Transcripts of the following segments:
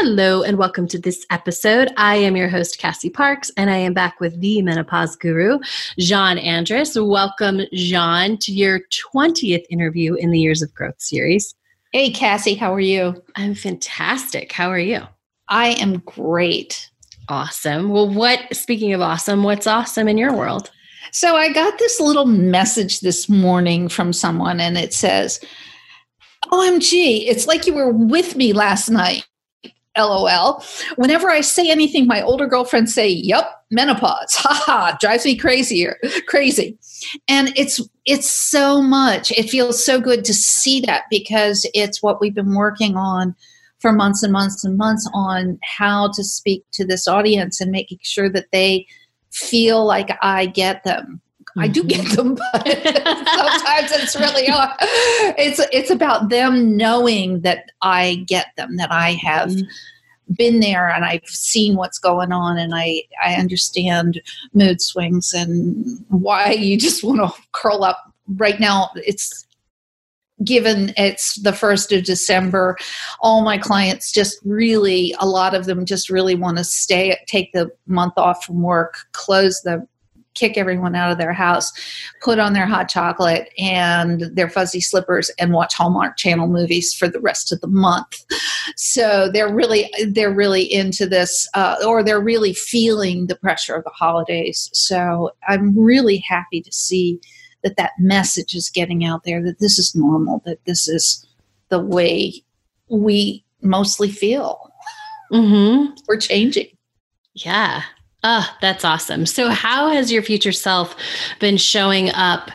Hello, and welcome to this episode. I am your host, Cassie Parks, and I am back with the menopause guru, Jean Andres. Welcome, Jean, to your 20th interview in the Years of Growth series. Hey, Cassie, how are you? I'm fantastic. How are you? I am great. Awesome. Well, what, speaking of awesome, what's awesome in your world? So, I got this little message this morning from someone, and it says, oh, OMG, it's like you were with me last night. LOL. Whenever I say anything, my older girlfriends say, "Yep, menopause." Ha ha, drives me crazier, crazy. And it's it's so much. It feels so good to see that because it's what we've been working on for months and months and months on how to speak to this audience and making sure that they feel like I get them. I do get mm-hmm. them, but sometimes it's really hard. It's it's about them knowing that I get them, that I have mm-hmm. been there and I've seen what's going on and I I understand mood swings and why you just want to curl up right now. It's given it's the first of December, all my clients just really, a lot of them just really want to stay, take the month off from work, close the kick everyone out of their house, put on their hot chocolate and their fuzzy slippers and watch Hallmark Channel movies for the rest of the month. So they're really they're really into this, uh, or they're really feeling the pressure of the holidays. So I'm really happy to see that that message is getting out there that this is normal, that this is the way we mostly feel. Mm-hmm. We're changing. Yeah. Oh, that's awesome. So, how has your future self been showing up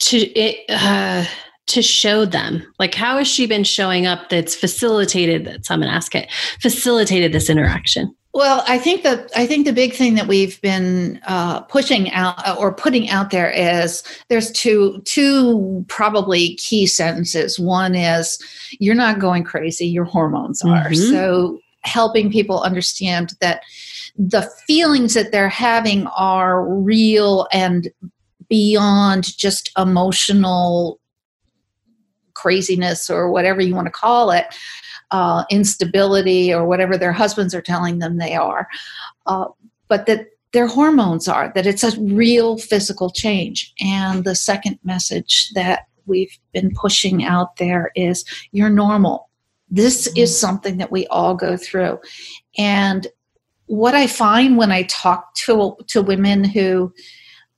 to it? Uh, to show them like how has she been showing up that's facilitated that's i'm going to ask it facilitated this interaction well i think that i think the big thing that we've been uh, pushing out uh, or putting out there is there's two two probably key sentences one is you're not going crazy your hormones are mm-hmm. so helping people understand that the feelings that they're having are real and beyond just emotional craziness or whatever you want to call it, uh, instability or whatever their husbands are telling them they are. Uh, but that their hormones are, that it's a real physical change. And the second message that we've been pushing out there is you're normal. This is mm-hmm. something that we all go through. And what I find when I talk to to women who,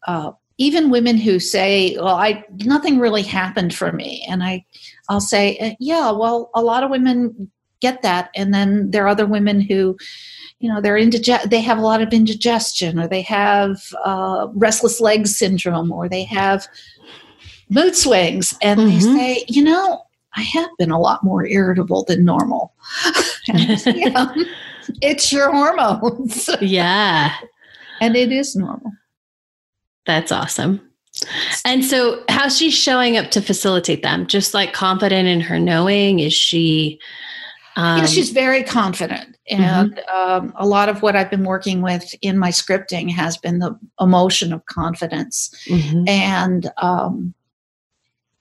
uh, even women who say, "Well, I nothing really happened for me," and I, I'll say, uh, "Yeah, well, a lot of women get that," and then there are other women who, you know, they're indige- they have a lot of indigestion, or they have uh, restless leg syndrome, or they have mood swings, and mm-hmm. they say, "You know, I have been a lot more irritable than normal." yeah, it's your hormones. yeah. and it is normal. That's awesome. And so, how's she showing up to facilitate them? Just like confident in her knowing? Is she? Um, yeah, she's very confident. Mm-hmm. And mm-hmm. um, a lot of what I've been working with in my scripting has been the emotion of confidence. Mm-hmm. And um,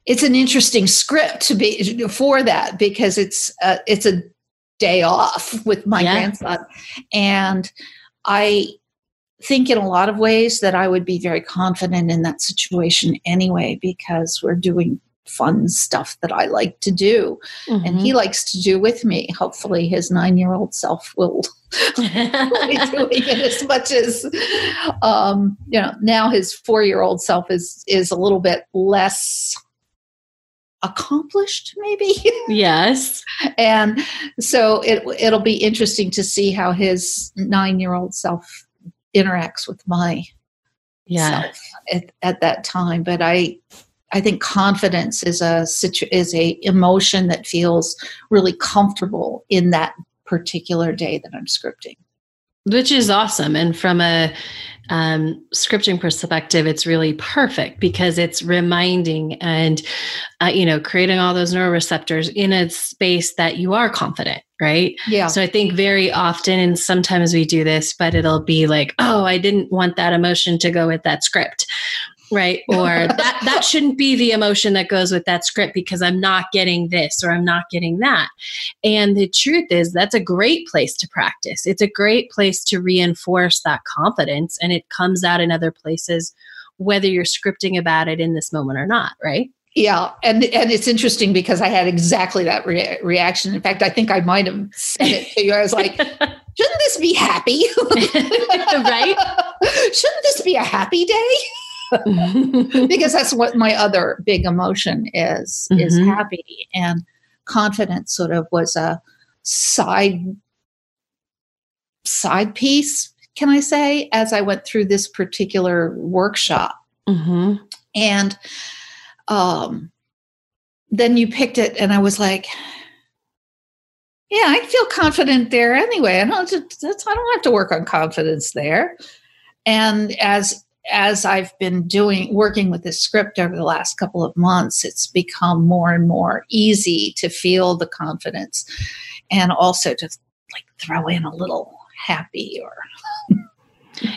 it's an interesting script to be for that because it's uh, it's a day off with my yeah. grandson. And I think in a lot of ways that I would be very confident in that situation anyway, because we're doing fun stuff that I like to do mm-hmm. and he mm-hmm. likes to do with me. Hopefully his nine year old self will be doing it as much as um, you know, now his four year old self is is a little bit less accomplished maybe? Yes. And so it it'll be interesting to see how his 9-year-old self interacts with my yeah at, at that time. But i i think confidence is a situ- is a emotion that feels really comfortable in that particular day that i'm scripting which is awesome. And from a um, scripting perspective, it's really perfect because it's reminding and, uh, you know, creating all those neuroreceptors in a space that you are confident, right? Yeah. So I think very often, and sometimes we do this, but it'll be like, oh, I didn't want that emotion to go with that script right or that that shouldn't be the emotion that goes with that script because i'm not getting this or i'm not getting that and the truth is that's a great place to practice it's a great place to reinforce that confidence and it comes out in other places whether you're scripting about it in this moment or not right yeah, and and it's interesting because I had exactly that re- reaction. In fact, I think I might have said it to you. I was like, "Shouldn't this be happy? right? Shouldn't this be a happy day?" because that's what my other big emotion is mm-hmm. is happy and confidence sort of was a side side piece can i say as i went through this particular workshop mm-hmm. and um then you picked it and i was like yeah i feel confident there anyway i don't i don't have to work on confidence there and as as I've been doing working with this script over the last couple of months, it's become more and more easy to feel the confidence and also to like throw in a little happy or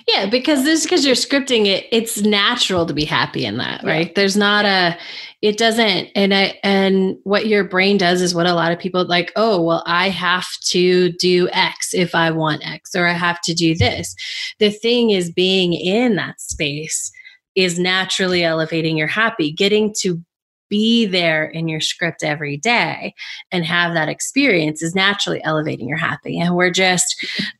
yeah because this because you're scripting it it's natural to be happy in that right yeah. there's not a it doesn't and i and what your brain does is what a lot of people like oh well i have to do x if i want x or i have to do this. The thing is being in that space is naturally elevating your happy. Getting to be there in your script every day and have that experience is naturally elevating your happy. And we're just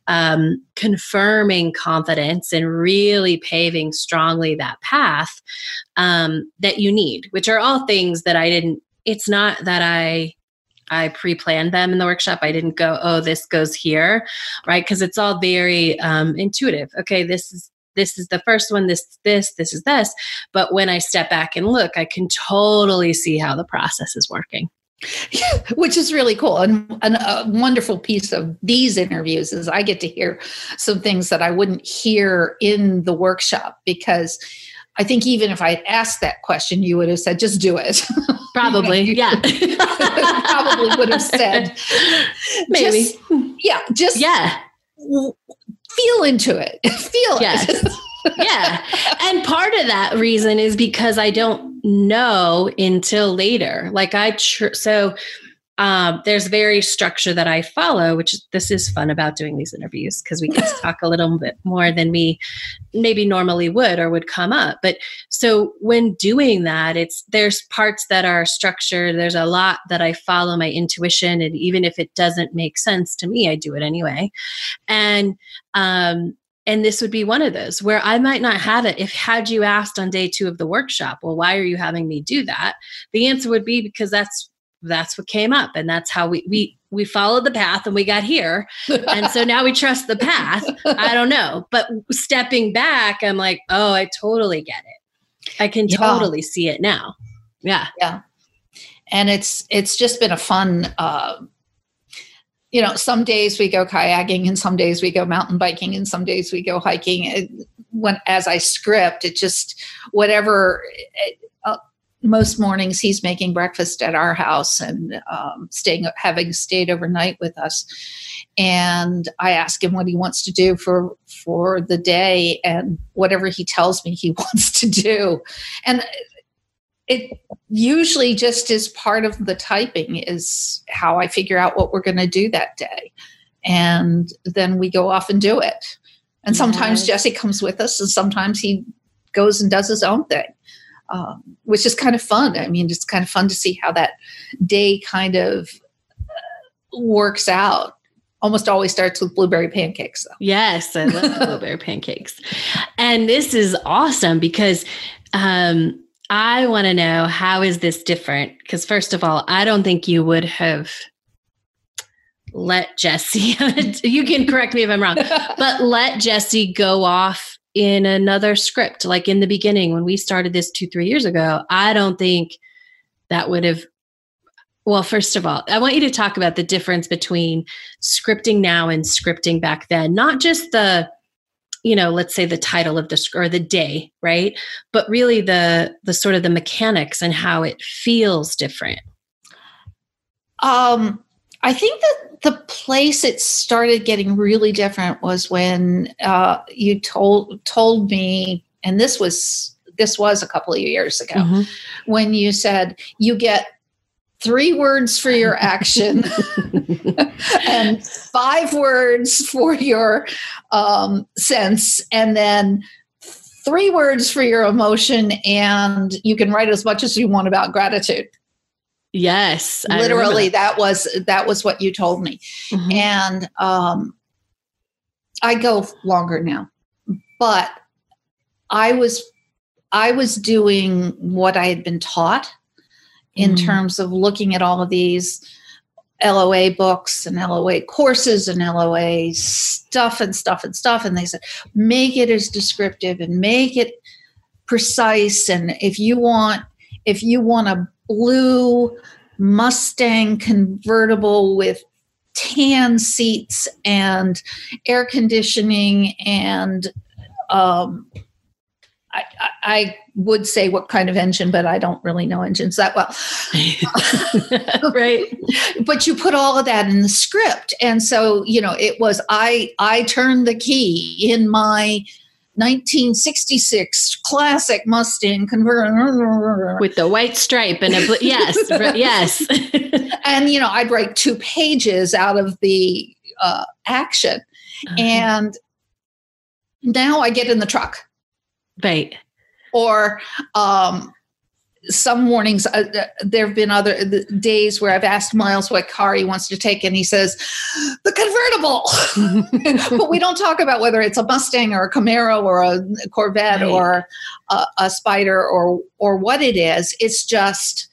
um, confirming confidence and really paving strongly that path um, that you need, which are all things that I didn't, it's not that I I pre-planned them in the workshop. I didn't go, oh, this goes here, right? Because it's all very um, intuitive. Okay, this is this is the first one, this, this, this is this. But when I step back and look, I can totally see how the process is working. Yeah, which is really cool. And, and a wonderful piece of these interviews is I get to hear some things that I wouldn't hear in the workshop because I think even if I had asked that question, you would have said, just do it. Probably, yeah. probably would have said, maybe. Just, yeah, just yeah feel into it. feel yes. it. yeah. And part of that reason is because I don't know until later. Like I, tr- so um, there's very structure that I follow, which this is fun about doing these interviews because we get to talk a little bit more than we maybe normally would or would come up. But so when doing that, it's there's parts that are structured. There's a lot that I follow my intuition, and even if it doesn't make sense to me, I do it anyway. And um, and this would be one of those where I might not have it if had you asked on day two of the workshop, well, why are you having me do that? The answer would be because that's that's what came up. And that's how we we we followed the path and we got here. And so now we trust the path. I don't know. But stepping back i'm like oh i totally get it. I can yeah. totally see it now. Yeah. Yeah. And it's it's just been a fun uh, you know some days we go kayaking and some days we go mountain biking and some days we go hiking. It, when as i script it just whatever it, most mornings he's making breakfast at our house and um, staying having stayed overnight with us. And i ask him what he wants to do for for the day and whatever he tells me he wants to do. And it usually just is part of the typing is how i figure out what we're going to do that day. And then we go off and do it. And sometimes yes. jesse comes with us and sometimes he goes and does his own thing um, which is kind of fun. I mean, it's kind of fun to see how that day kind of uh, works out. Almost always starts with blueberry pancakes, though. Yes, I love blueberry pancakes. And this is awesome because um, I want to know how is this different? Because first of all, I don't think you would have let Jesse, you can correct me if I'm wrong, but let Jesse go off in another script, like in the beginning when we started this two, three years ago, I don't think that would have Well, first of all, I want you to talk about the difference between scripting now and scripting back then. Not just the, you know, let's say the title of the or the day, right? But really the the sort of the mechanics and how it feels different. Um, I think that the place it started getting really different was when uh, you told told me, and this was this was a couple of years ago, mm-hmm. when you said you get three words for your action and five words for your um, sense, and then three words for your emotion, and you can write as much as you want about gratitude. Yes, literally, that. that. was that was what you told me, mm-hmm. and um, I go longer now, but I was I was doing what I had been taught in mm. terms of looking at all of these LOA books and LOA courses and LOA stuff and stuff and stuff. And they said, make it as descriptive and make it precise. And if you want, if you want a blue Mustang convertible with tan seats and air conditioning and um, I, I, would say what kind of engine, but I don't really know engines that well. right. But you put all of that in the script. And so, you know, it was I I turned the key in my 1966 classic Mustang convertible with the white stripe and a yes, yes. and you know, I'd write two pages out of the uh, action, uh-huh. and now I get in the truck Right. Or um, some mornings, uh, uh there have been other days where I've asked Miles what car he wants to take, and he says, the convertible. but we don't talk about whether it's a Mustang or a Camaro or a Corvette right. or a, a Spider or or what it is. It's just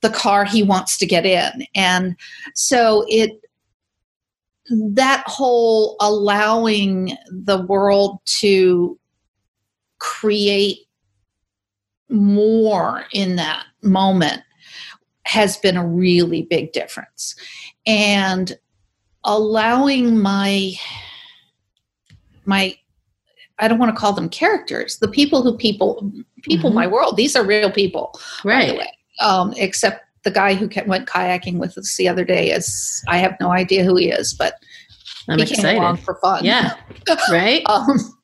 the car he wants to get in, and so it that whole allowing the world to create more in that moment has been a really big difference. And allowing my my I don't want to call them characters. The people who people people mm-hmm. my world. These are real people, right? Um, except the guy who went kayaking with us the other day is I have no idea who he is, but I'm he excited. for fun. Yeah, right. um,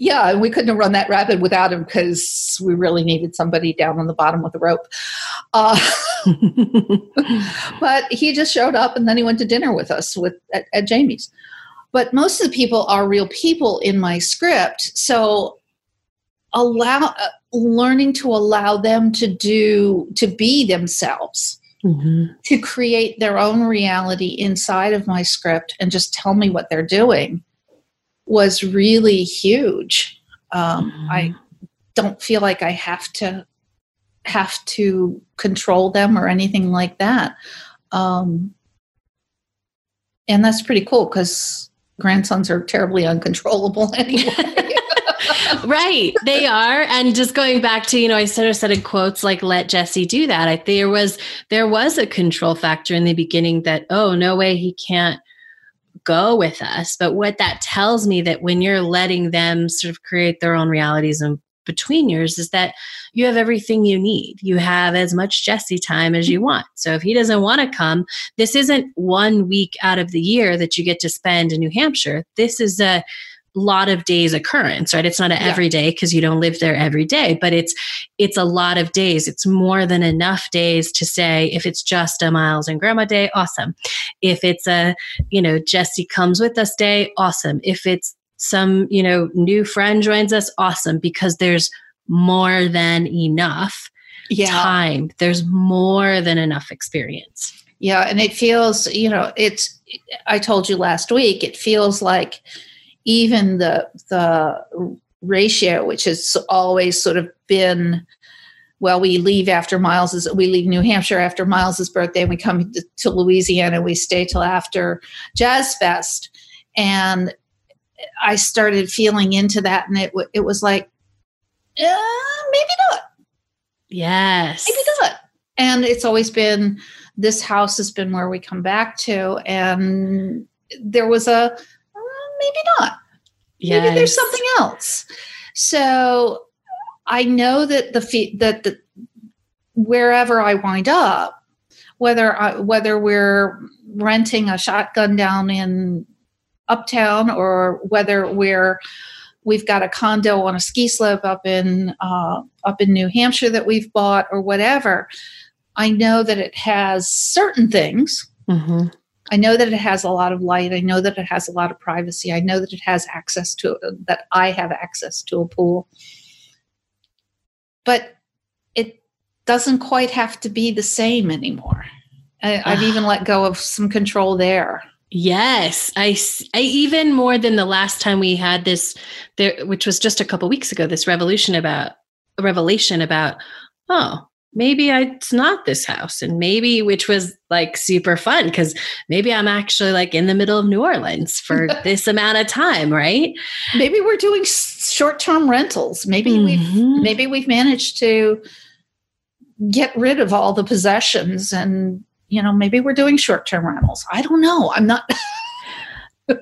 yeah, and we couldn't have run that rapid without him because we really needed somebody down on the bottom with a rope. Uh, but he just showed up, and then he went to dinner with us with at, at Jamie's. But most of the people are real people in my script, so allow uh, learning to allow them to do to be themselves. Mm-hmm. To create their own reality inside of my script and just tell me what they're doing was really huge. Um, mm-hmm. I don't feel like I have to have to control them or anything like that. Um, and that's pretty cool because grandsons are terribly uncontrollable anyway. right they are and just going back to you know i sort of said in quotes like let jesse do that i there was there was a control factor in the beginning that oh no way he can't go with us. But what that tells me that when you're letting them sort of create their own realities and between yours is that you have everything you need. You have as much Jesse time as you want. So if he doesn't want to come, this isn't one week out of the year that you get to spend in New Hampshire. This is a lot of days occurrence right? It's not an yeah. everyday because you don't live there every day but it's it's a lot of days. It's more than enough days to say if it's just a miles and grandma day awesome. If it's a you know jesse comes with us day awesome. If it's some you know new friend joins us awesome because there's more than enough yeah. time. There's more than enough experience. Yeah and it feels you know it's i told you last week it feels like even the the ratio, which has always sort of been well, we leave after Miles's, we leave New Hampshire after Miles's birthday, and we come to, to Louisiana, we stay till after Jazz Fest, and I started feeling into that, and it it was like, uh, maybe not. Yes, maybe not. and it's always been this house has been where we come back to and there was a maybe not yes. maybe there's something else so i know that the fee that the wherever i wind up whether I, whether we're renting a shotgun down in uptown or whether we're we've got a condo on a ski slope up in uh, up in New Hampshire that we've bought or whatever. I know that it has certain things. Mm-hmm. I know that it has a lot of light. I know that it has a lot of privacy. I know that it has access to that I have access to a pool. But it doesn't quite have to be the same anymore. I, I've ah. even let go of some control there. Yes, I, I even more than the last time we had this there which was just a couple weeks ago this revolution about revelation about oh, maybe I, it's not this house and maybe which was like super fun cuz maybe I'm actually like in the middle of New Orleans for this amount of time, right? Maybe we're doing short-term rentals. Maybe mm-hmm. we've maybe we've managed to get rid of all the possessions and you know, maybe we're doing short term rentals. I don't know. I'm not.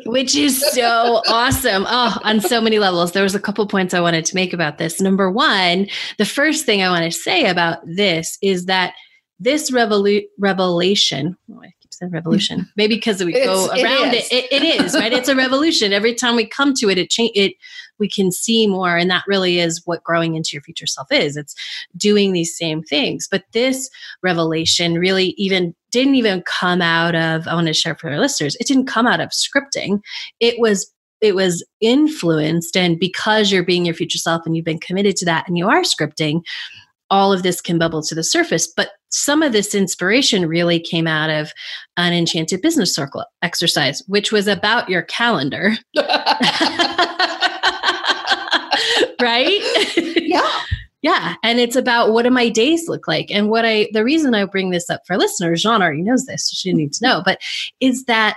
Which is so awesome. Oh, on so many levels. There was a couple points I wanted to make about this. Number one, the first thing I want to say about this is that this revolu- revelation, oh, I keep saying revolution, maybe because we go around it, it, it, it is, right? It's a revolution. Every time we come to it, it change it we can see more and that really is what growing into your future self is it's doing these same things but this revelation really even didn't even come out of i want to share for our listeners it didn't come out of scripting it was it was influenced and because you're being your future self and you've been committed to that and you are scripting all of this can bubble to the surface. But some of this inspiration really came out of an enchanted business circle exercise, which was about your calendar. right? Yeah. Yeah. And it's about what do my days look like? And what I, the reason I bring this up for listeners, Jean already knows this, so she needs to know, but is that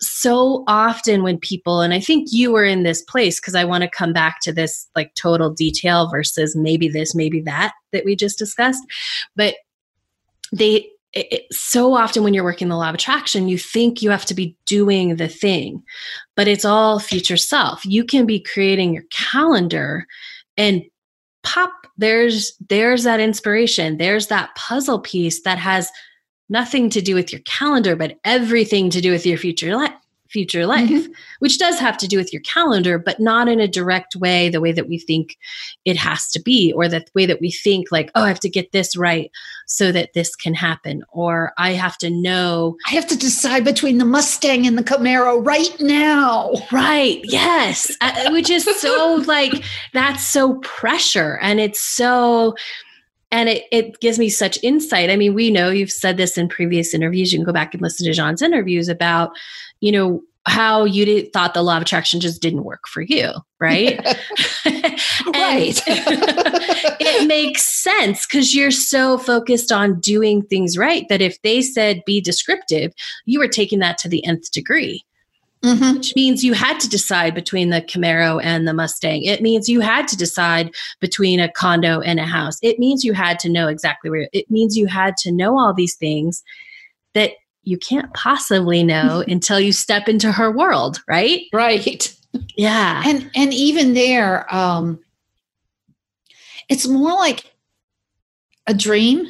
so often when people, and I think you were in this place because I want to come back to this like total detail versus maybe this, maybe that that we just discussed. But they, it, it, so often when you're working the law of attraction, you think you have to be doing the thing, but it's all future self. You can be creating your calendar and pop there's there's that inspiration. There's that puzzle piece that has nothing to do with your calendar but everything to do with your future life future life, mm-hmm. which does have to do with your calendar, but not in a direct way, the way that we think it has to be, or the way that we think, like, oh, I have to get this right so that this can happen, or I have to know. I have to decide between the Mustang and the Camaro right now. Right. Yes. uh, which is so like, that's so pressure. And it's so, and it, it gives me such insight. I mean, we know you've said this in previous interviews. You can go back and listen to Jean's interviews about, you know, how you did, thought the law of attraction just didn't work for you, right? right. it makes sense because you're so focused on doing things right that if they said be descriptive, you were taking that to the nth degree. Mm-hmm. Which means you had to decide between the Camaro and the Mustang. It means you had to decide between a condo and a house. It means you had to know exactly where. It means you had to know all these things that you can't possibly know until you step into her world, right? Right. Yeah. And and even there, um, it's more like a dream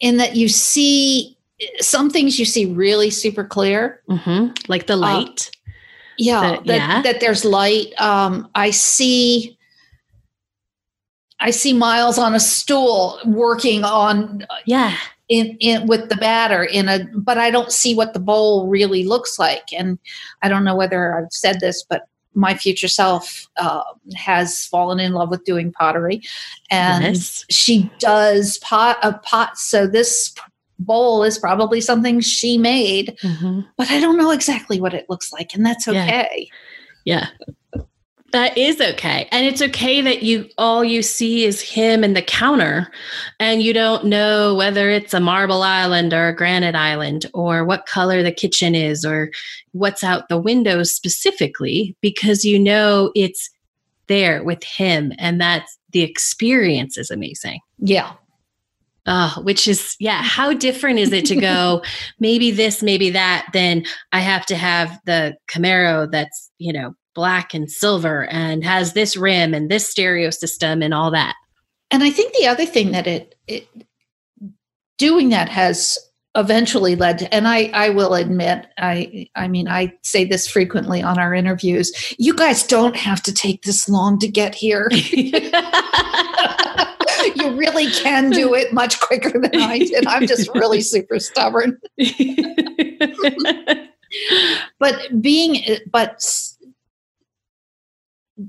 in that you see some things you see really super clear, mm-hmm. like the uh, light. Uh, yeah, the, that, yeah, that there's light. Um, I see. I see Miles on a stool working on. Yeah. In, in with the batter in a but I don't see what the bowl really looks like and I don't know whether I've said this but my future self uh, has fallen in love with doing pottery and she does pot a pot so this bowl is probably something she made, mm-hmm. but I don't know exactly what it looks like, and that's okay. Yeah. yeah. That is okay. And it's okay that you all you see is him and the counter and you don't know whether it's a marble island or a granite island or what color the kitchen is or what's out the windows specifically because you know it's there with him and that's the experience is amazing. Yeah. Oh, which is, yeah, how different is it to go maybe this, maybe that, then I have to have the Camaro that's, you know, black and silver and has this rim and this stereo system and all that. And I think the other thing that it, it doing that has eventually led to, and I, I will admit, I, I mean, I say this frequently on our interviews. You guys don't have to take this long to get here. you really can do it much quicker than I did. I'm just really super stubborn. but being, but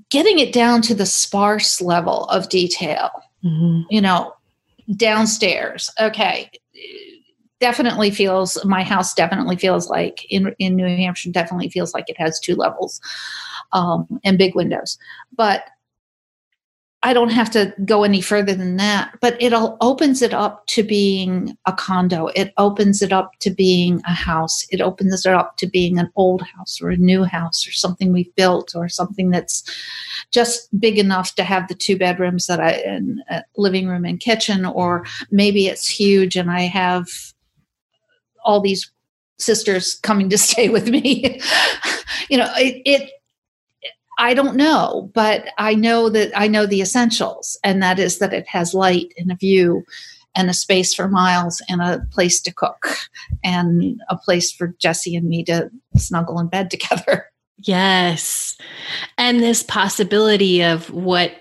getting it down to the sparse level of detail, mm-hmm. you know, downstairs. Okay. Definitely feels my house definitely feels like in in New Hampshire definitely feels like it has two levels um, and big windows. But I don't have to go any further than that, but it all opens it up to being a condo. It opens it up to being a house. It opens it up to being an old house or a new house or something we've built or something that's just big enough to have the two bedrooms that I, and uh, living room and kitchen, or maybe it's huge and I have all these sisters coming to stay with me. you know, it, it I don't know, but I know that I know the essentials, and that is that it has light and a view and a space for Miles and a place to cook and a place for Jesse and me to snuggle in bed together. Yes. And this possibility of what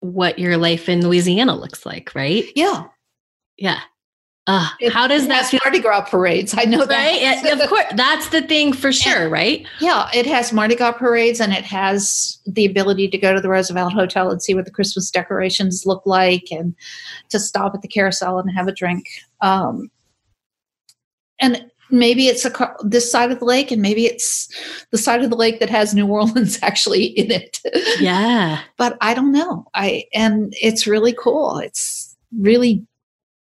what your life in Louisiana looks like, right? Yeah. Yeah. Uh, how does that feel? Mardi Gras parades? I know right? that. of course, that's the thing for sure, and, right? Yeah, it has Mardi Gras parades, and it has the ability to go to the Roosevelt Hotel and see what the Christmas decorations look like, and to stop at the carousel and have a drink. Um, and maybe it's a this side of the lake, and maybe it's the side of the lake that has New Orleans actually in it. Yeah, but I don't know. I and it's really cool. It's really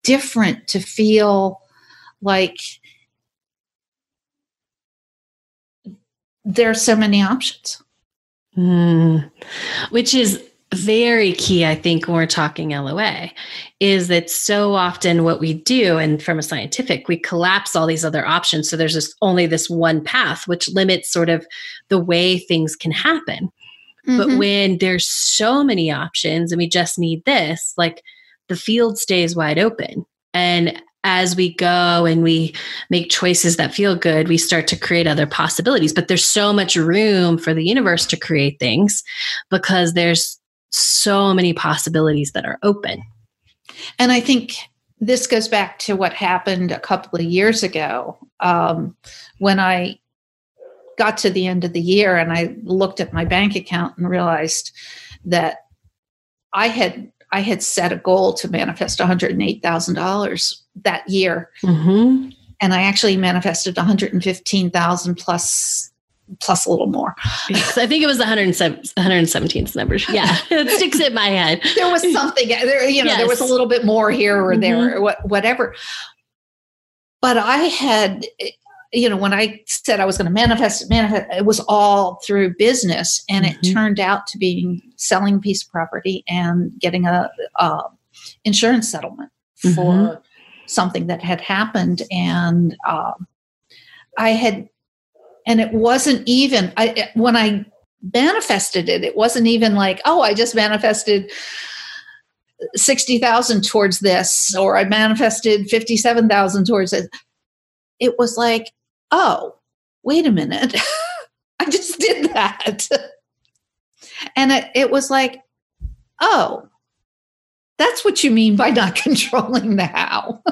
different to feel like there are so many options. Mm, which is very key, I think, when we're talking LOA, is that so often what we do, and from a scientific, we collapse all these other options. So there's just only this one path, which limits sort of the way things can happen. Mm-hmm. But when there's so many options and we just need this, like the field stays wide open. And as we go and we make choices that feel good, we start to create other possibilities. But there's so much room for the universe to create things because there's so many possibilities that are open. And I think this goes back to what happened a couple of years ago um, when I got to the end of the year and I looked at my bank account and realized that I had I had set a goal to manifest $108,000 that year. Mm-hmm. And I actually manifested 115,000 plus plus a little more. I think it was 117th numbers. Yeah, it sticks in my head. There was something there, you know, yes. there was a little bit more here or mm-hmm. there, or whatever. But I had you know, when I said I was going to manifest, manifest, it was all through business, and mm-hmm. it turned out to be selling a piece of property and getting a, a insurance settlement mm-hmm. for something that had happened, and um, I had, and it wasn't even I when I manifested it, it wasn't even like, oh, I just manifested. 60,000 towards this or I manifested 57,000 towards it it was like oh, wait a minute. I just did that. and it, it was like, oh, that's what you mean by not controlling the how.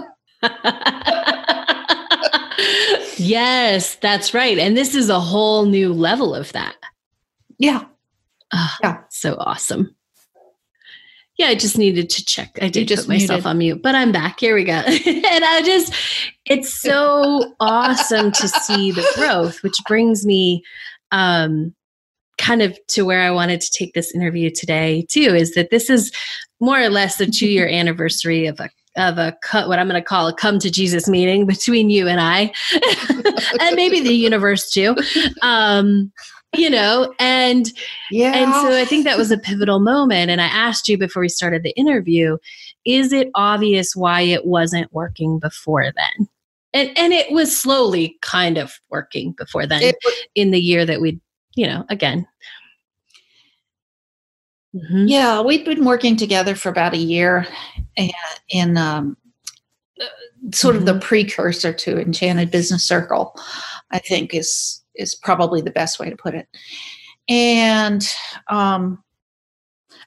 yes, that's right. And this is a whole new level of that. Yeah. Oh, yeah. So awesome. Yeah, I just needed to check. I did just put myself muted. on mute, but I'm back. Here we go. and I just, it's so awesome to see the growth, which brings me um, kind of to where I wanted to take this interview today, too, is that this is more or less the two year anniversary of a of a what I'm going to call a come to Jesus meeting between you and I, and maybe the universe too. Um, you know, and yeah. and so I think that was a pivotal moment. And I asked you before we started the interview, is it obvious why it wasn't working before then? And and it was slowly kind of working before then in the year that we, you know, again. Mhm. Yeah, we'd been working together for about a year, and in um, uh, sort of the precursor to Enchanted Business Circle, I think is is probably the best way to put it. And um,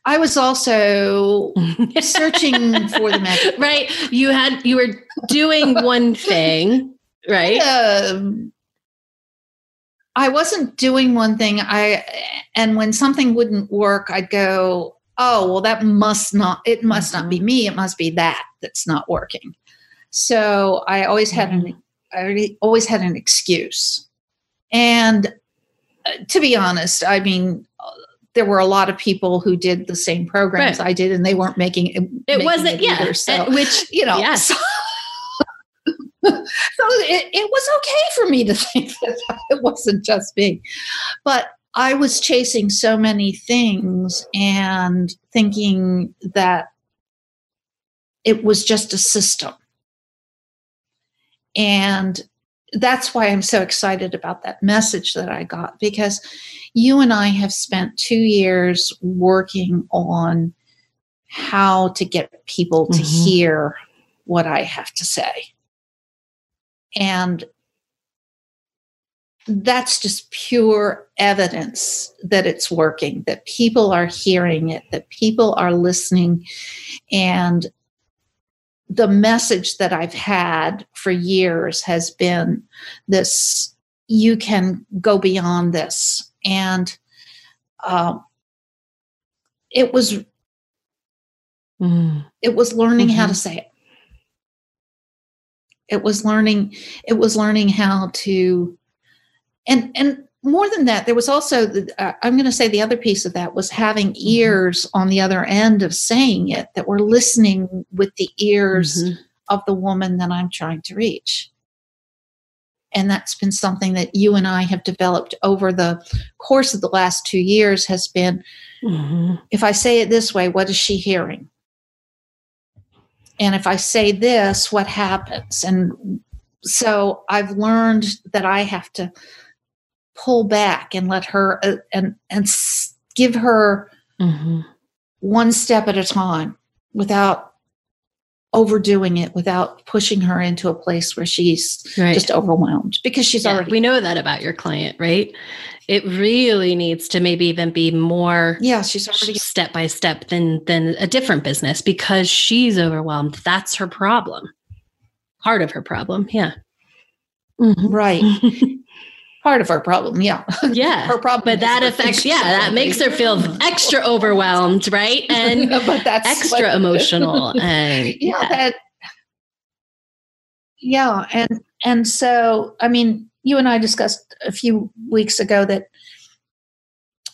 I was also searching for the magic. right. You had you were doing one thing, right? Um, I wasn't doing one thing. I and when something wouldn't work, I'd go, "Oh, well, that must not. It must not be me. It must be that that's not working." So I always had an I already- always had an excuse. And uh, to be honest, I mean, uh, there were a lot of people who did the same programs Right. I did, and they weren't making it. It making wasn't, yeah. either, so which you know Yes. so, so it, it was okay for me to think that it wasn't just me but i was chasing so many things and thinking that it was just a system and that's why i'm so excited about that message that i got because you and i have spent two years working on how to get people to Mhm. hear what I have to say. And that's just pure evidence that it's working, that people are hearing it, that people are listening. And the message that I've had for years has been this you can go beyond this. And um, it was Mm. it was learning how to Mhm. say it it was learning it was learning how to and and more than that there was also the, uh, i'm going to say the other piece of that was having ears on the other end of saying it that were listening with the ears Mhm. of the woman that i'm trying to reach and that's been something that you and i have developed over the course of the last two years has been Mhm. if I say it this way, what is she hearing? And if I say this, what happens? And so I've learned that I have to pull back and let her uh, and and give her Mhm. one step at a time without overdoing it, without pushing her into a place where she's Right. just overwhelmed because she's Yeah, already we know that about your client, right? It really needs to maybe even be more yeah she's already step by step than than a different business because she's overwhelmed. That's her problem. Part of her problem. Yeah. Mhm. right part of our problem yeah yeah. her problem But that affects, yeah, that makes her feel extra overwhelmed, right? And but that's extra emotional. And yeah, that yeah and and so i mean you and i discussed a few weeks ago that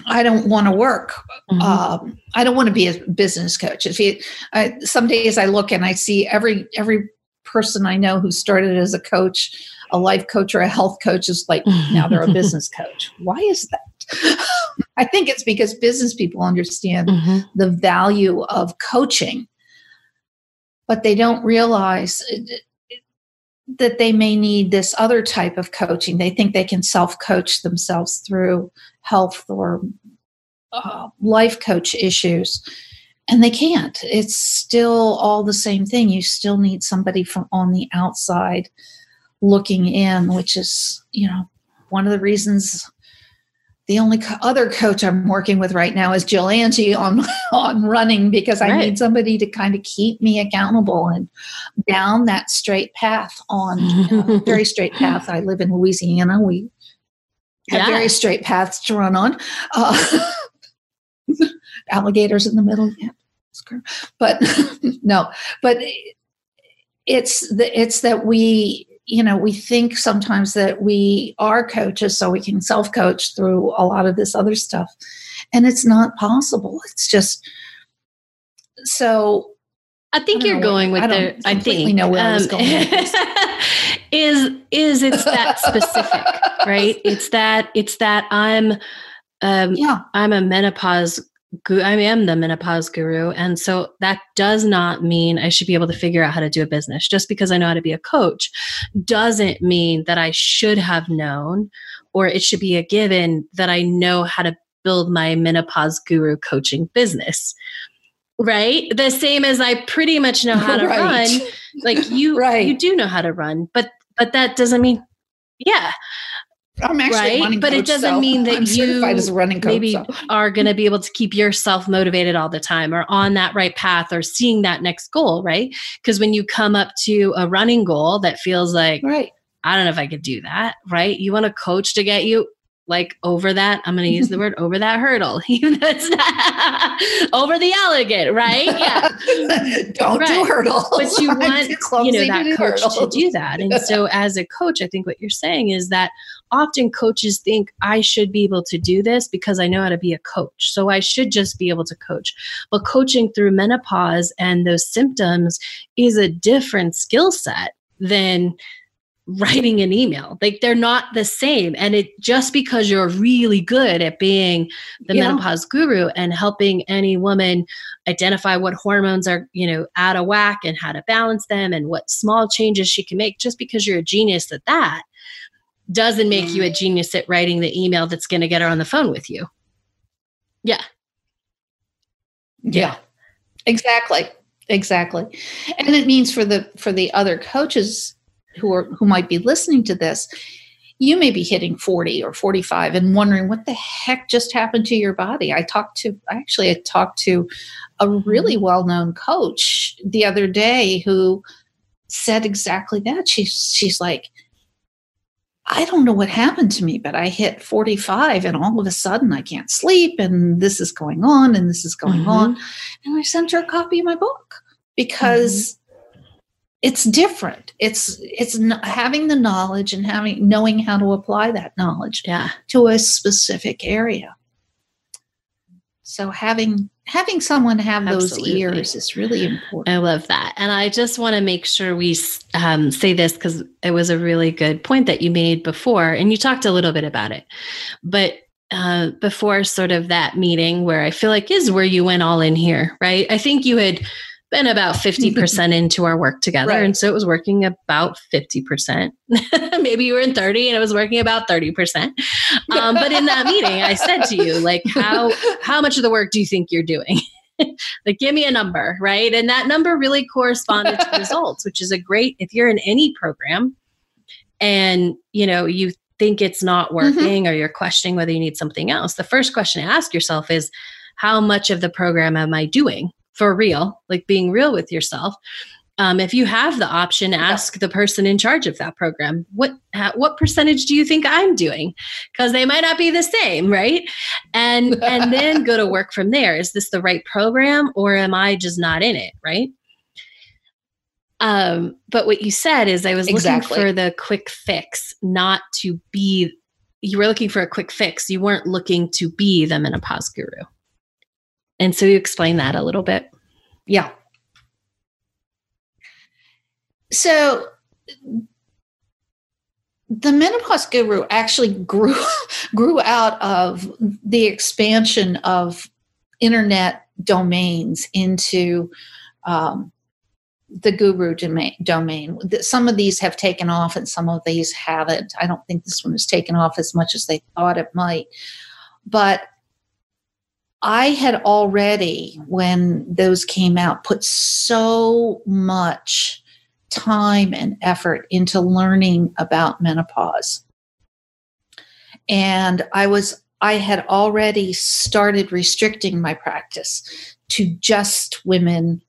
i don't want to work Mhm. um, i don't want to be a business coach if you I, some days i look and i see every every person i know who started as a coach a life coach or a health coach is like now they're a business coach why is that i think it's because business people understand Mhm. the value of coaching, but they don't realize it- it- that they may need this other type of coaching. They think they can self coach themselves through health or uh, life coach issues. And they can't. It's still all the same thing. You still need somebody from on the outside looking in, which is, you know, one of the reasons the only co- other coach I'm working with right now is Jill Angie on on running because I Right. need somebody to kind of keep me accountable and down that straight path on very straight path. I live in Louisiana. We have Yeah. very straight paths to run on. Uh, alligators in the middle, yeah. But no, but it's the, it's that we you know we think sometimes that we are coaches so we can self coach through a lot of this other stuff and it's not possible it's just so I think I you're know going with I the. I think know where I was um, going is is it's that specific, right? It's that it's that I'm um yeah. I'm a menopause I am the menopause guru. And so that does not mean I should be able to figure out how to do a business. Just because I know how to be a coach doesn't mean that I should have known or it should be a given that I know how to build my menopause guru coaching business. Right? The same as I pretty much know how to right. run. Like you right. you do know how to run, but but that doesn't mean yeah I'm actually right? but coach, it doesn't so mean that I'm you as a running coach, maybe so. are going to be able to keep yourself motivated all the time or on that right path or seeing that next goal, right? Because when you come up to a running goal that feels like, right, I don't know if I could do that, right? You want a coach to get you like over that i'm going to use the word over that hurdle. Even though it's not over the elegant right? Yeah. Don't right. do hurdles. But you want you know that coach hurdles. to do that. And so as a coach i think what you're saying is that often coaches think i should be able to do this because i know how to be a coach so i should just be able to coach. But coaching through menopause and those symptoms is a different skill set than writing an email. Like they're not the same. And it just because you're really good at being the yeah. menopause guru and helping any woman identify what hormones are, you know, out of whack and how to balance them and what small changes she can make, just because you're a genius at that doesn't make you a mm. genius at writing the email that's going to get her on the phone with you. Yeah. Yeah. Exactly. Exactly. And it means for the for the other coaches who are who might be listening to this you may be hitting 40 or 45 and wondering what the heck just happened to your body i talked to actually i talked to a really mm-hmm. well-known coach the other day who said exactly that she's she's like I don't know what happened to me, but I hit 45 and all of a sudden I can't sleep and this is going on and this is going mm-hmm. on. And I sent her a copy of my book because it's different. It's it's having the knowledge and having knowing how to apply that knowledge yeah. to a specific area. So having having someone have Absolutely. those ears is really important. I love that. And i just want to make sure we um, say this because it was a really good point that you made before and you talked a little bit about it. But uh, before sort of that meeting where i feel like is where you went all in here right? I think you had been about 50% into our work together. Right. And so it was working about 50%. Maybe you were in 30 and it was working about 30%. Um, but in that meeting, I said to you, like, how, how much of the work do you think you're doing? like, give me a number, right? And that number really corresponded to results, which is a great, if you're in any program and, you know, you think it's not mm-hmm. working mm-hmm. or you're questioning whether you need something else, the first question to ask yourself is, how much of the program am I doing? For real, like being real with yourself. Um, if you have the option, ask the person in charge of that program what what percentage do you think I'm doing? Because they might not be the same, right? And and then go to work from there. Is this the right program, or am I just not in it? Right. Um, but what you said is I was exactly. looking for the quick fix, not to be. You were looking for a quick fix. You weren't looking to be the menopause guru. And so you explain that a little bit. Yeah. So the menopause guru actually grew grew out of the expansion of internet domains into um, the guru domain, domain. Some of these have taken off and some of these haven't. I don't think this one has taken off as much as they thought it might. But I had already, when those came out, put so much time and effort into learning about menopause. And I was, I had already started restricting my practice to just women.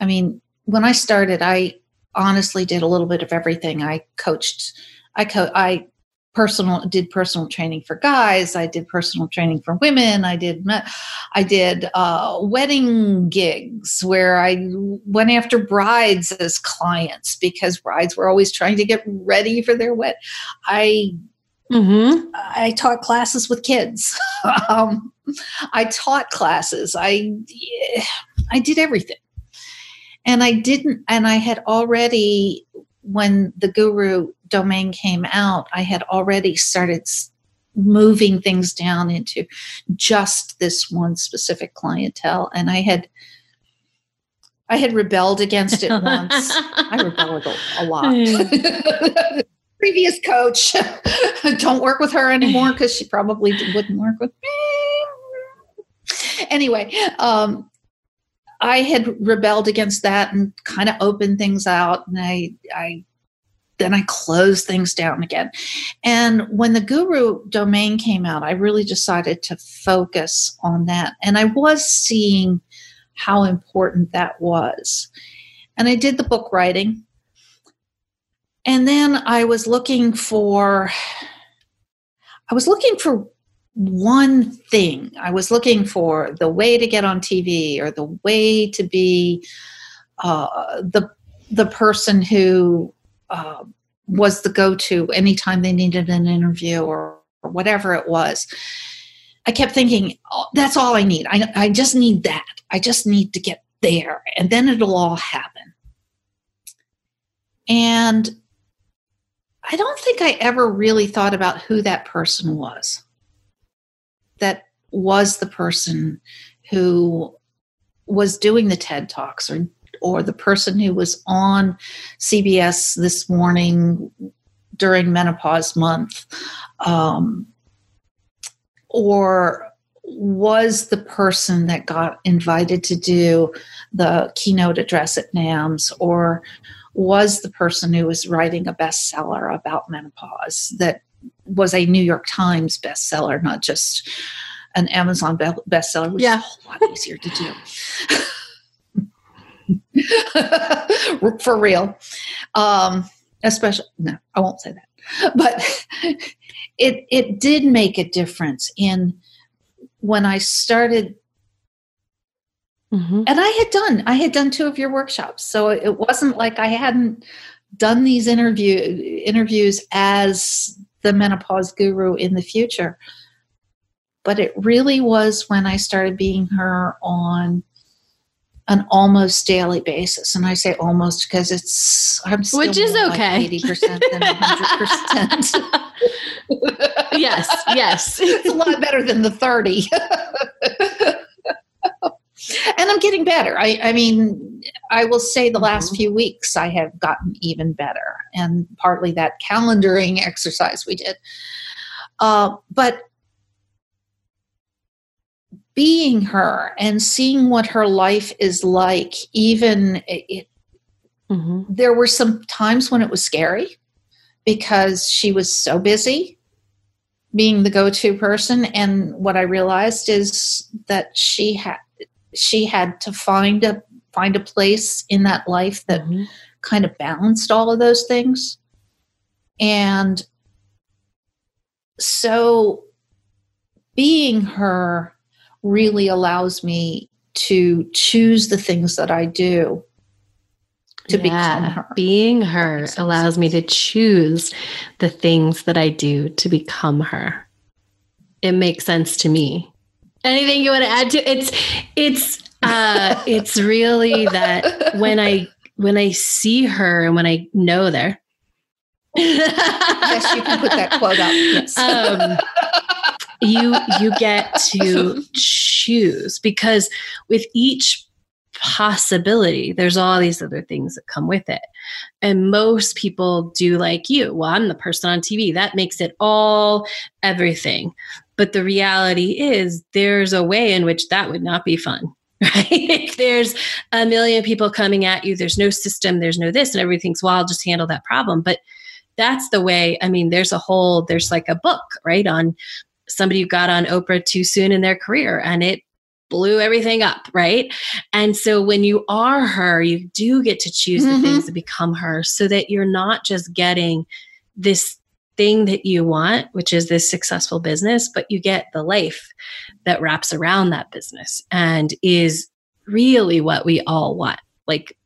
I mean, when I started, I honestly did a little bit of everything. I coached, I co- I personal did personal training for guys i did personal training for women i did i did uh, wedding gigs where i went after brides as clients because brides were always trying to get ready for their wedding i mm-hmm. i taught classes with kids. Um, i taught classes. I i did everything. And i didn't and i had already when the guru domain came out, I had already started moving things down into just this one specific clientele. And I had I had rebelled against it once. I rebelled a, lot. Previous coach, don't work with her anymore because she probably wouldn't work with me. Anyway, um, I had rebelled against that and kind of opened things out, and I, I then I closed things down again. And when the Guru domain came out, I really decided to focus on that, and I was seeing how important that was. And I did the book writing. And then I was looking for I was looking for one thing. I was looking for the way to get on TV or the way to be uh, the the person who uh, was the go-to anytime they needed an interview or, or whatever it was. I kept thinking, oh, that's all I need. I, I just need that. I just need to get there, and then it'll all happen. And I don't think I ever really thought about who that person was. That was the person who was doing the TED Talks or or the person who was on CBS this morning during menopause month um, or was the person that got invited to do the keynote address at NAMS or was the person who was writing a bestseller about menopause that was a New York Times bestseller, not just an Amazon bestseller, which yeah. is a lot easier to do. For real. Um, especially, no, I won't say that. But it, it did make a difference in when I started Mm-hmm. And I had done, I had done two of your workshops. So it wasn't like I hadn't done these interview interviews as the menopause guru in the future. But it really was when I started being her on an almost daily basis. And I say almost because it's I'm still which is okay. Eighty percent than hundred percent. Yes, yes, it's a lot better than the thirty. and I'm getting better. I, I mean, I will say the last mm-hmm. few weeks I have gotten even better, and partly that calendaring exercise we did. Uh, but being her and seeing what her life is like, even it, mm-hmm. there were some times when it was scary because she was so busy being the go-to person and what i realized is that she had she had to find a find a place in that life that mm-hmm. kind of balanced all of those things and so being her really allows me to choose the things that I do to yeah, become her. Being her allows me to choose the things that I do to become her. It makes sense to me. Anything you want to add to it's it's uh it's really that when i when i see her and when i know there yes you can put that quote up. Yes. Um, you you get to choose because with each possibility there's all these other things that come with it and most people do like you well i'm the person on tv that makes it all everything but the reality is, there's a way in which that would not be fun. Right? if there's a million people coming at you, there's no system, there's no this, and everything's, well, I'll just handle that problem. But that's the way, I mean, there's a whole, there's like a book, right, on somebody who got on Oprah too soon in their career and it blew everything up, right? And so when you are her, you do get to choose mm-hmm. the things to become her so that you're not just getting this thing that you want, which is this successful business, but you get the life that wraps around that business and is really what we all want. Like,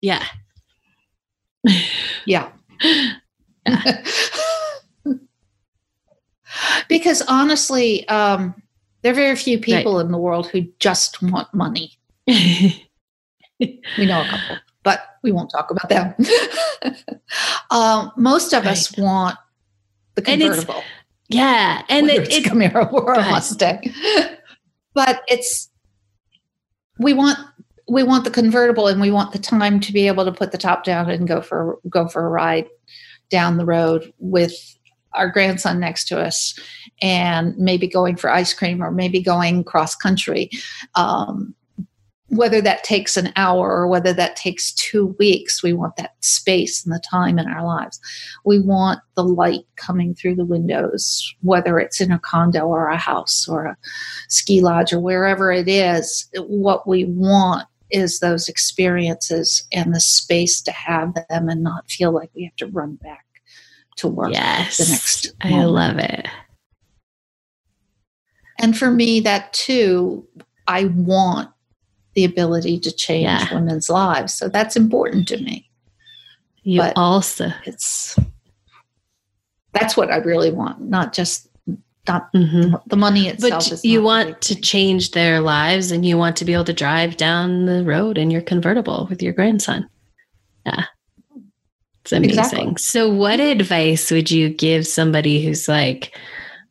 yeah. Yeah. yeah. because honestly, um, there are very few people right. in the world who just want money. we know a couple. but we won't talk about them. um, most of right. us want the convertible. yeah, and it, it's, it's Camaro or a Mustang, but it's we want we want the convertible and we want the time to be able to put the top down and go for go for a ride down the road with our grandson next to us and maybe going for ice cream or maybe going cross country um, whether that takes an hour or whether that takes two weeks, we want that space and the time in our lives. We want the light coming through the windows, whether it's in a condo or a house or a ski lodge or wherever it is. What we want is those experiences and the space to have them and not feel like we have to run back to work yes, the next moment. I love it. And for me, that too, I want the ability to change yeah. women's lives. So that's important to me. You but also it's that's what I really want, not just not mm-hmm. the money itself. But you want to change their lives, and you want to be able to drive down the road in your convertible with your grandson. Yeah, it's amazing. Exactly. So, what advice would you give somebody who's like,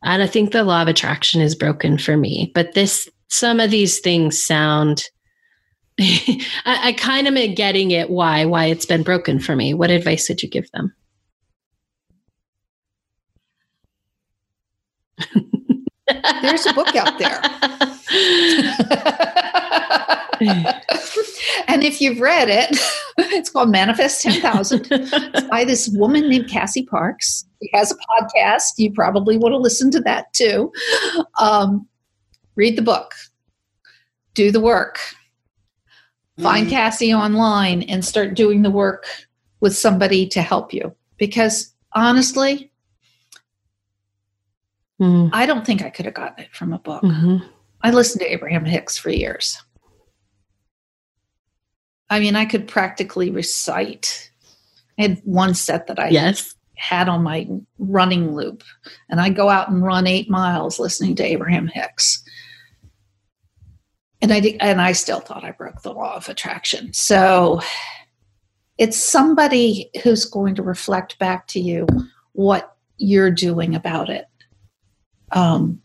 I don't think the law of attraction is broken for me, but this some of these things sound I, I kind of am getting it why why it's been broken for me. What advice would you give them? There's a book out there. and if you've read it, it's called Manifest 10,000. It's by this woman named Cassie Parks. She has a podcast. You probably want to listen to that too. Um, read the book, do the work, Find mm-hmm. Cassie online and start doing the work with somebody to help you. Because honestly, mm. I don't think I could have gotten it from a book. Mm-hmm. I listened to Abraham Hicks for years. I mean, I could practically recite. I had one set that I yes. had on my running loop, and I go out and run eight miles listening to Abraham Hicks and I did, and I still thought I broke the law of attraction. So it's somebody who's going to reflect back to you what you're doing about it. Um,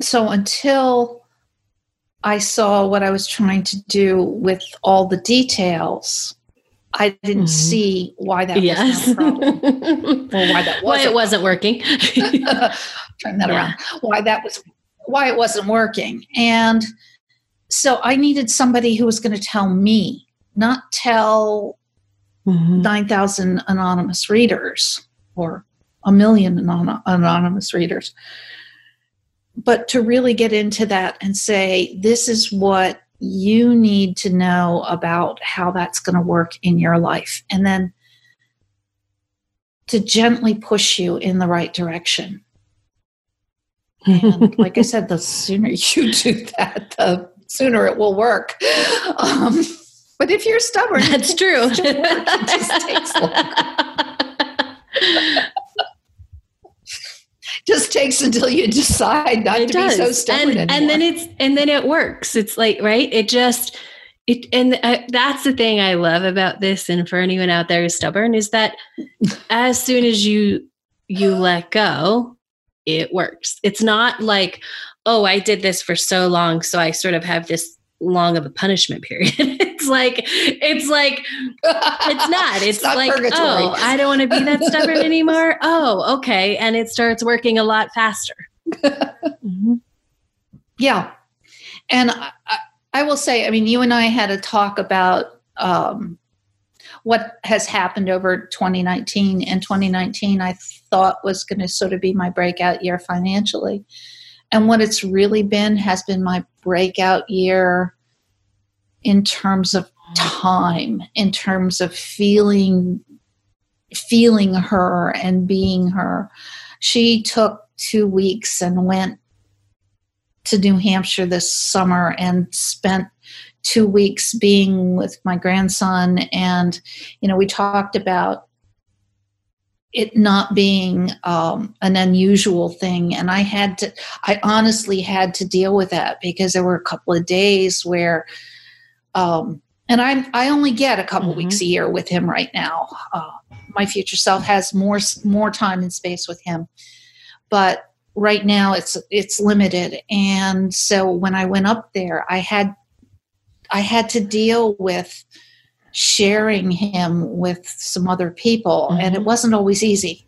so until I saw what I was trying to do with all the details, I didn't mm-hmm. see why that yes. was a problem, or why that why it wasn't working. Turn that yeah. around. Why that was why it wasn't working. And so I needed somebody who was going to tell me, not tell mm-hmm. 9,000 anonymous readers or a million anon- anonymous readers, but to really get into that and say, this is what you need to know about how that's going to work in your life. And then to gently push you in the right direction. And like I said, the sooner you do that, the sooner it will work. Um, but if you're stubborn, that's true. It just takes just takes until you decide not it to does. be so stubborn and, and, then it's and then it works it's like right it just it and uh, that's the thing i love about this and for anyone out there who's stubborn is that as soon as you you let go it works. It's not like, oh, I did this for so long, so I sort of have this long of a punishment period. it's like it's like it's not. It's, it's not like purgatory. oh, I don't want to be that stubborn anymore. Oh, okay, and it starts working a lot faster. mm-hmm. Yeah, and I, I, will say, I mean, you and I had a talk about um, what has happened over 2019 and 2019 i thought was going to sort of be my breakout year financially and what it's really been has been my breakout year in terms of time in terms of feeling feeling her and being her. She took two weeks and went to new hampshire this summer and spent two weeks being with my grandson. And you know we talked about it not being um, an unusual thing and i had to i honestly had to deal with that because there were a couple of days where um, and I I only get a couple Mhm. weeks a year with him right now. Uh, my future self has more more time and space with him, but right now it's it's limited. And so when I went up there, I had I had to deal with sharing him with some other people, and it Mhm. wasn't always easy.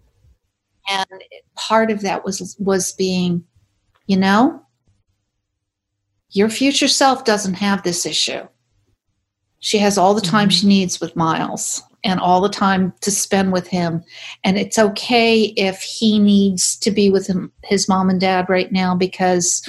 And part of that was was being, you know, your future self doesn't have this issue. She has all the time Mhm. she needs with Miles and all the time to spend with him. And it's okay if he needs to be with him, his mom and dad right now because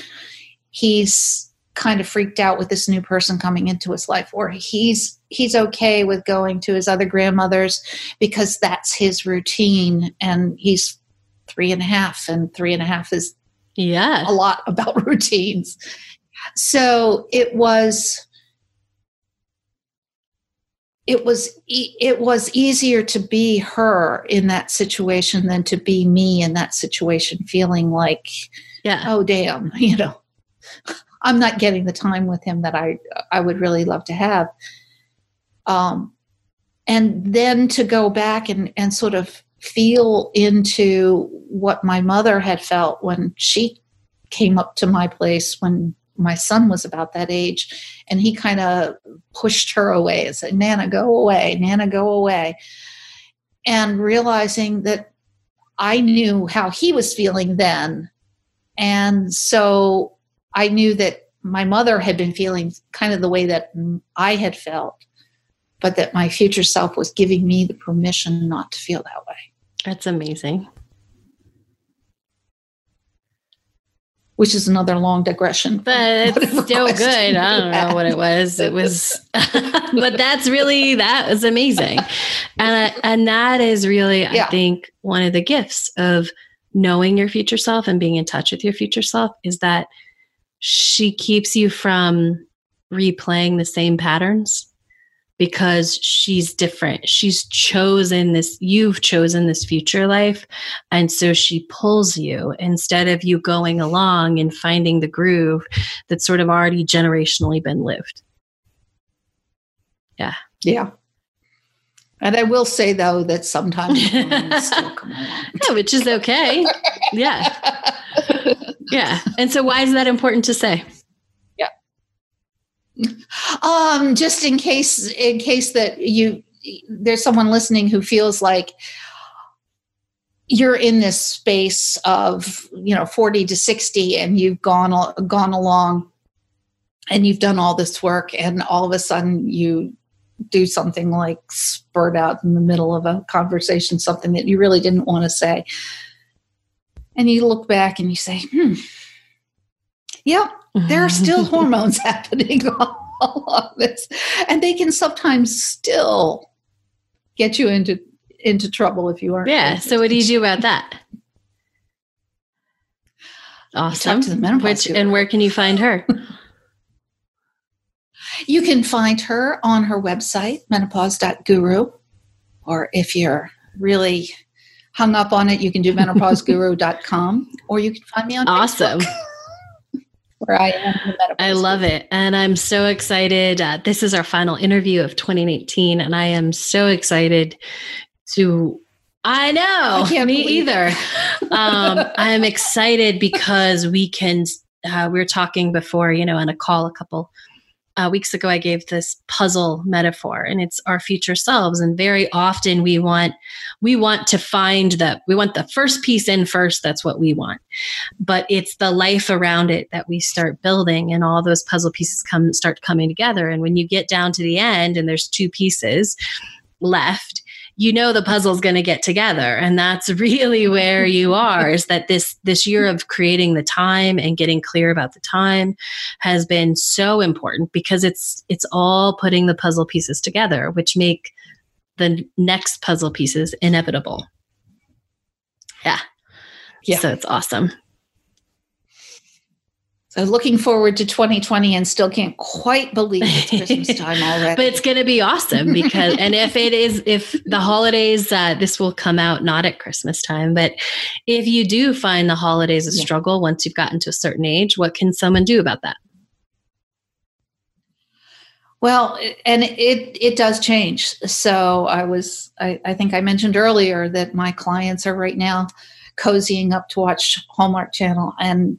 he's kind of freaked out with this new person coming into his life or he's he's okay with going to his other grandmothers because that's his routine and he's three and a half and three and a half is Yeah. a lot about routines. So it was it was e- it was easier to be her in that situation than to be me in that situation feeling like Yeah. oh damn you know i'm not getting the time with him that i i would really love to have. Um and then to go back and and sort of feel into what my mother had felt when she came up to my place when my son was about that age and he kind of pushed her away and said nana go away nana go away. And realizing that i knew how he was feeling then. And so I knew that my mother had been feeling kind of the way that I had felt, but that my future self was giving me the permission not to feel that way, That's amazing. which is another long digression. But it's still good. I don't know what it was. It was, but that's really, that was amazing. And, uh, and that is really, I Yeah. think, one of the gifts of knowing your future self and being in touch with your future self is that she keeps you from replaying the same patterns because she's different. She's chosen this, you've chosen this future life. And so she pulls you instead of you going along and finding the groove that's sort of already generationally been lived. Yeah. Yeah. And I will say though that sometimes. Yeah, which is okay. Yeah. Yeah. And so why is that important to say? Yeah. Um, just in case, in case that you there's someone listening who feels like you're in this space of you know 40 to 60 and you've gone gone along and you've done all this work and all of a sudden you do something like spurt out in the middle of a conversation something that you really didn't want to say and you look back and you say hmm yeah there are still hormones happening all of this and they can sometimes still get you into into trouble if you aren't Yeah. So what do you do about that? Awesome. to the menopause Which guru. and where can you find her? You can find her on her website, menopause.guru. Or if you're really hung up on it, you can do menopauseguru.com or you can find me on Awesome. Facebook, where I am I love guru. it. And I'm so excited. Uh, this is our final interview of 2018. And I am so excited to. I know. I me either. um, I'm excited because we can. Uh, we were talking before, you know, on a call a couple uh, weeks ago. I gave this puzzle metaphor, and it's our future selves. And very often, we want we want to find the we want the first piece in first. That's what we want but it's the life around it that we start building and all those puzzle pieces come start coming together and when you get down to the end and there's two pieces left you know the puzzle's going to get together. And that's really where you are is that this this year of creating the time and getting clear about the time has been so important because it's it's all putting the puzzle pieces together which make the next puzzle pieces inevitable. Yeah. Yeah. so it's awesome So looking forward to 2020 and still can't quite believe it's Christmas time already. but it's going to be awesome because and if it is if the holidays uh, this will come out not at christmas time but if you do find the holidays a Yeah. struggle once you've gotten to a certain age what can someone do about that Well, and it it does change. So I was I, I think I mentioned earlier that my clients are right now cozying up to watch Hallmark Channel and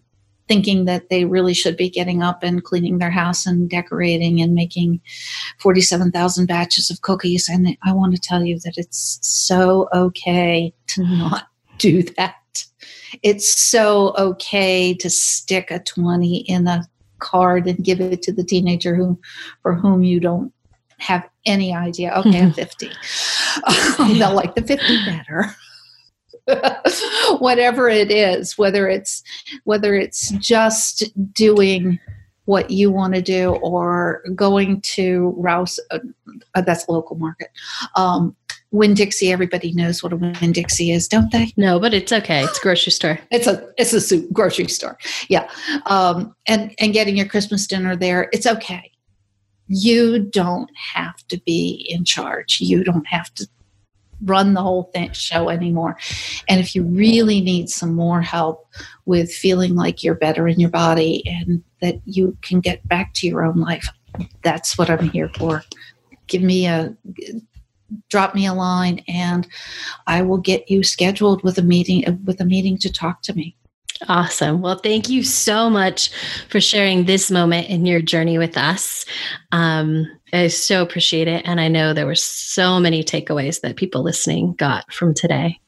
thinking that they really should be getting up and cleaning their house and decorating and making 47,000 batches of cookies. And I want to tell you that it's so okay to mm-hmm. not do that. It's so okay to stick a 20 in a card and give it to the teenager who for whom you don't have any idea. Okay, I'm 50. they'll like the 50 better. Whatever it is, whether it's whether it's just doing what you want to do or going to Rouse, uh, uh, that's local market, um, Winn Dixie, everybody knows what a Winn Dixie is, don't they? No, but it's okay. It's a grocery store. it's a it's a soup grocery store. Yeah, um, and and getting your Christmas dinner there, it's okay. You don't have to be in charge. You don't have to run the whole thing, show anymore. And if you really need some more help with feeling like you're better in your body and that you can get back to your own life, that's what I'm here for. Give me a drop me a line and I will get you scheduled with a meeting with a meeting to talk to me. Awesome. Well, thank you so much for sharing this moment in your journey with us. Um, I so appreciate it. And I know there were so many takeaways that people listening got from today.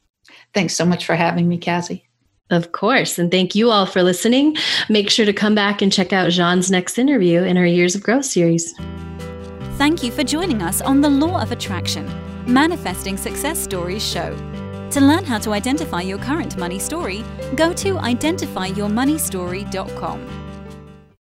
Thanks so much for having me, Cassie. Of course. And thank you all for listening. Make sure to come back and check out Jean's next interview in our Years of Growth series. Thank you for joining us on the Law of Attraction Manifesting Success Stories show. To learn how to identify your current money story, go to identifyyourmoneystory.com.